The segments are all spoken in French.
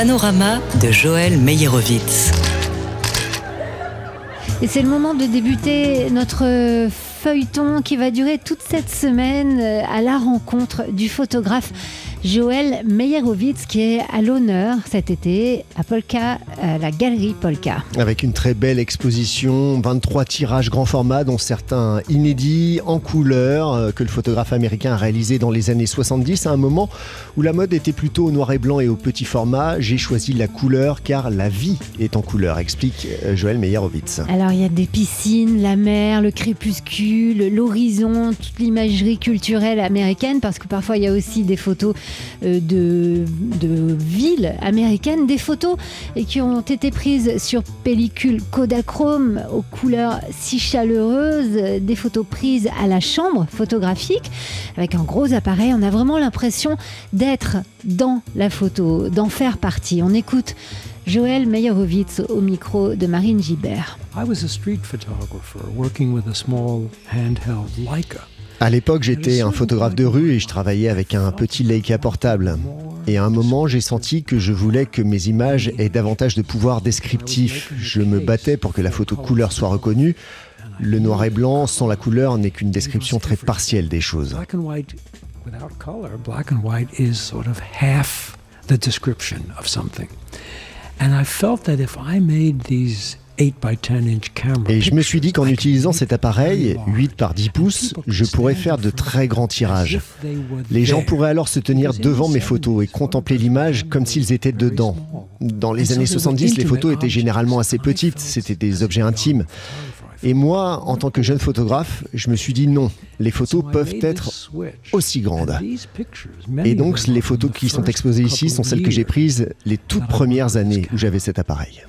panorama de Joël Meyerowitz. Et c'est le moment de débuter notre feuilleton qui va durer toute cette semaine euh, à la rencontre du photographe Joël Meyerowitz qui est à l'honneur cet été à Polka, à la galerie Polka. Avec une très belle exposition, 23 tirages grand format dont certains inédits en couleur euh, que le photographe américain a réalisé dans les années 70 à un moment où la mode était plutôt au noir et blanc et au petit format. J'ai choisi la couleur car la vie est en couleur, explique euh, Joël Meyerowitz. Alors il y a des piscines, la mer, le crépuscule, l'horizon, toute l'imagerie culturelle américaine parce que parfois il y a aussi des photos euh, de, de villes américaines, des photos qui ont été prises sur pellicule Kodachrome aux couleurs si chaleureuses, des photos prises à la chambre photographique avec un gros appareil. On a vraiment l'impression d'être dans la photo, d'en faire partie. On écoute Joël Meyerowitz au micro de Marine Gibert. I was a street photographer working with a small handheld Leica. À l'époque, j'étais un photographe de rue et je travaillais avec un petit Leica portable. Et à un moment, j'ai senti que je voulais que mes images aient davantage de pouvoir descriptif. Je me battais pour que la photo couleur soit reconnue. Le noir et blanc sans la couleur n'est qu'une description très partielle des choses. Description et je me suis dit qu'en utilisant cet appareil, 8 par 10 pouces, je pourrais faire de très grands tirages. Les gens pourraient alors se tenir devant mes photos et contempler l'image comme s'ils étaient dedans. Dans les années 70, les photos étaient généralement assez petites, c'était des objets intimes. Et moi, en tant que jeune photographe, je me suis dit non, les photos peuvent être aussi grandes. Et donc, les photos qui sont exposées ici sont celles que j'ai prises les toutes premières années où j'avais cet appareil.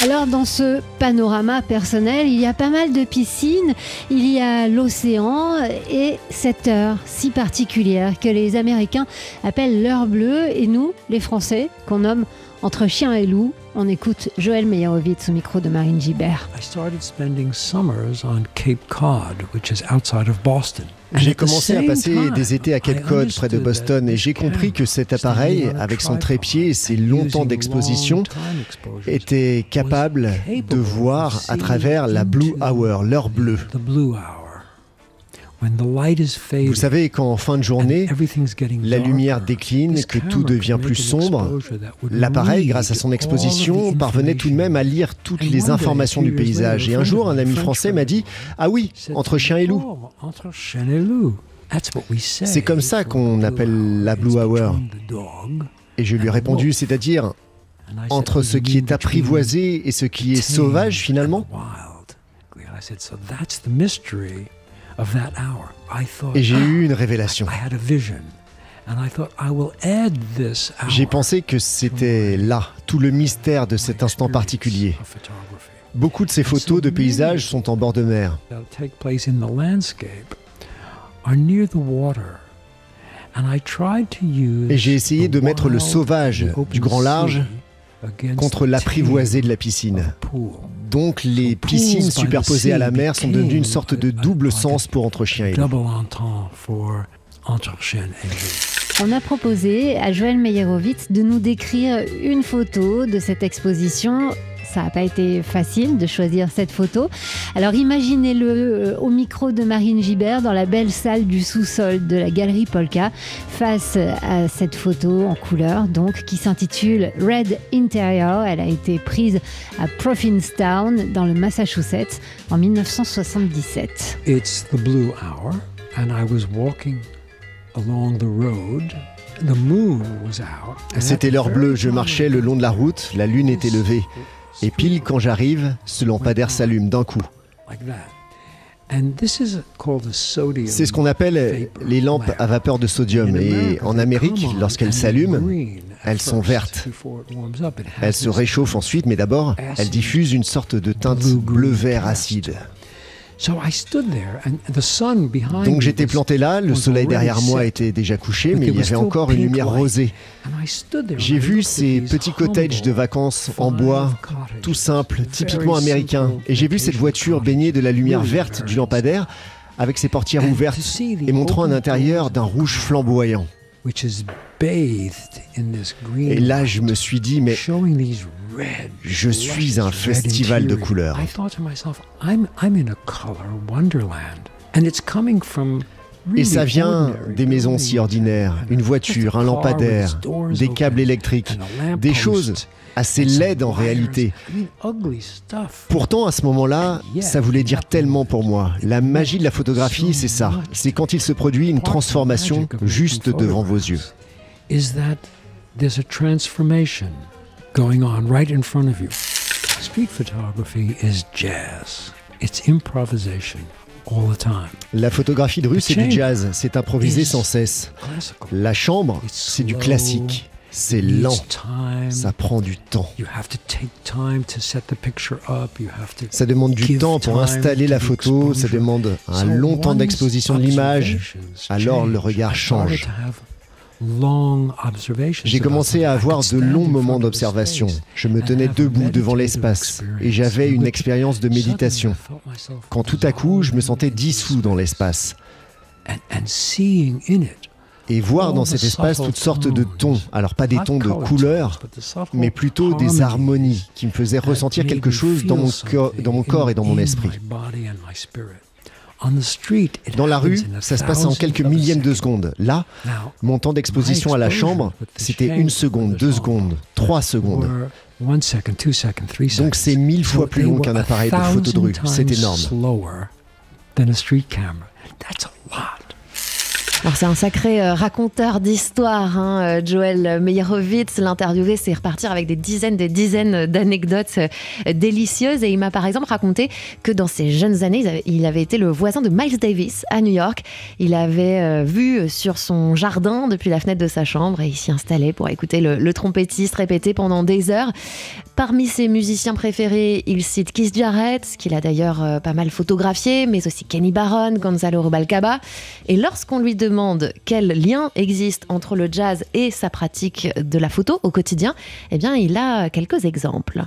Alors dans ce panorama personnel, il y a pas mal de piscines, il y a l'océan et cette heure si particulière que les Américains appellent l'heure bleue. Et nous, les Français, qu'on nomme entre chien et loup, on écoute Joël Meyerowitz au micro de Marine Gibert. J'ai commencé à passer des étés à Cape Cod, près de Boston, et j'ai compris que cet appareil, avec son trépied et ses longtemps d'exposition, était capable de voir à travers la Blue Hour, l'heure bleue. Vous savez, quand en fin de journée, la lumière décline, que tout devient plus sombre, l'appareil, grâce à son exposition, parvenait tout de même à lire toutes les informations du paysage. Et un jour, un ami français m'a dit Ah oui, entre chien et loup. C'est comme ça qu'on appelle la Blue Hour. Et je lui ai répondu C'est-à-dire entre ce qui est apprivoisé et ce qui est sauvage finalement et j'ai eu une révélation. J'ai pensé que c'était là, tout le mystère de cet instant particulier. Beaucoup de ces photos de paysages sont en bord de mer. Et j'ai essayé de mettre le sauvage du grand large contre l'apprivoisé de la piscine. Donc les piscines superposées à la mer sont devenues une sorte de double sens pour entre chien et loup. On a proposé à Joël Meyerowitz de nous décrire une photo de cette exposition ça n'a pas été facile de choisir cette photo. Alors imaginez-le euh, au micro de Marine Gibert dans la belle salle du sous-sol de la galerie Polka face à cette photo en couleur donc qui s'intitule Red Interior. Elle a été prise à Provincetown dans le Massachusetts en 1977. It's the blue hour and I was walking along the road c'était l'heure bleue, je marchais le long de la route, la lune était levée. Et pile quand j'arrive, ce lampadaire s'allume d'un coup. C'est ce qu'on appelle les lampes à vapeur de sodium. Et en Amérique, lorsqu'elles s'allument, elles sont vertes. Elles se réchauffent ensuite, mais d'abord, elles diffusent une sorte de teinte bleu-vert acide. Donc j'étais planté là, le soleil derrière moi était déjà couché, mais il y avait encore une lumière rosée. J'ai vu ces petits cottages de vacances en bois, tout simple, typiquement américain, et j'ai vu cette voiture baignée de la lumière verte du lampadaire avec ses portières ouvertes et montrant un intérieur d'un rouge flamboyant. Et là, je me suis dit, mais je suis un festival de couleurs. Et ça vient des maisons si ordinaires, une voiture, un lampadaire, des câbles électriques, des choses assez laides en réalité. Pourtant, à ce moment-là, ça voulait dire tellement pour moi. La magie de la photographie, c'est ça. C'est quand il se produit une transformation juste devant vos yeux. Street photography is jazz. It's improvisation. La photographie de rue, c'est du jazz, c'est improvisé sans cesse. La chambre, c'est du classique. C'est lent, ça prend du temps. Ça demande du temps pour installer la photo, ça demande un long temps d'exposition de l'image, alors le regard change. J'ai commencé à avoir de longs moments d'observation. Je me tenais debout devant l'espace. Et j'avais une expérience de méditation. Quand tout à coup, je me sentais dissous dans l'espace. Et voir dans cet espace toutes sortes de tons, alors pas des tons de couleurs, mais plutôt des harmonies qui me faisaient ressentir quelque chose dans mon, dans mon corps et dans mon esprit. Dans la rue, ça se passe en quelques millièmes de secondes. Là, mon temps d'exposition à la chambre, c'était une seconde, deux secondes, trois secondes. Donc c'est mille fois plus long qu'un appareil de photo de rue. C'est énorme. Alors c'est un sacré euh, raconteur d'histoire, hein, euh, Joël Meyerowitz. L'interviewer, c'est repartir avec des dizaines, des dizaines d'anecdotes euh, délicieuses. Et il m'a par exemple raconté que dans ses jeunes années, il avait été le voisin de Miles Davis à New York. Il avait vu sur son jardin depuis la fenêtre de sa chambre et il s'y installait pour écouter le, trompettiste répéter pendant des heures. Parmi ses musiciens préférés, il cite Keith Jarrett, qu'il a d'ailleurs pas mal photographié, mais aussi Kenny Barron, Gonzalo Rubalcaba. Et lorsqu'on lui demande quel lien existe entre le jazz et sa pratique de la photo au quotidien, eh bien, il a quelques exemples.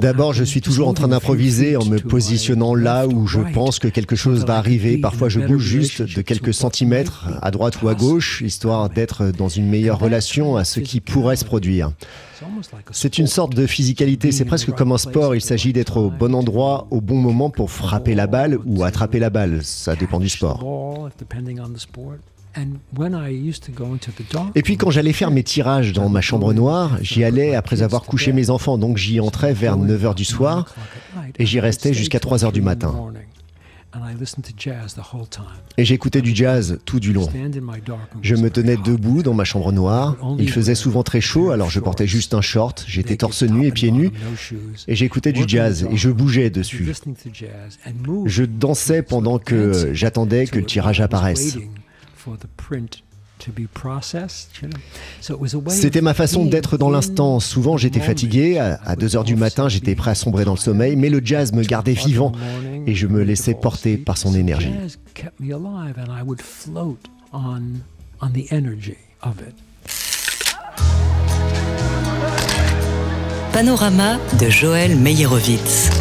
D'abord, je suis toujours en train d'improviser en me positionnant là où je pense que quelque chose va arriver. Parfois, je bouge juste de quelques centimètres à droite ou à gauche, histoire d'être dans une meilleure relation à ce qui pourrait se produire. C'est une sorte de physicalité, c'est presque comme un sport, il s'agit d'être au bon endroit au bon moment pour frapper la balle ou attraper la balle, ça dépend du sport. Et puis quand j'allais faire mes tirages dans ma chambre noire, j'y allais après avoir couché mes enfants, donc j'y entrais vers 9h du soir et j'y restais jusqu'à 3h du matin. Et j'écoutais du jazz tout du long. Je me tenais debout dans ma chambre noire. Il faisait souvent très chaud, alors je portais juste un short. J'étais torse nu et pieds nus. Et j'écoutais du jazz et je bougeais dessus. Je dansais pendant que j'attendais que le tirage apparaisse. C'était ma façon d'être dans l'instant. Souvent, j'étais fatigué. À 2 heures du matin, j'étais prêt à sombrer dans le sommeil, mais le jazz me gardait vivant et je me laissais porter par son énergie. Panorama de Joël Meyerowitz.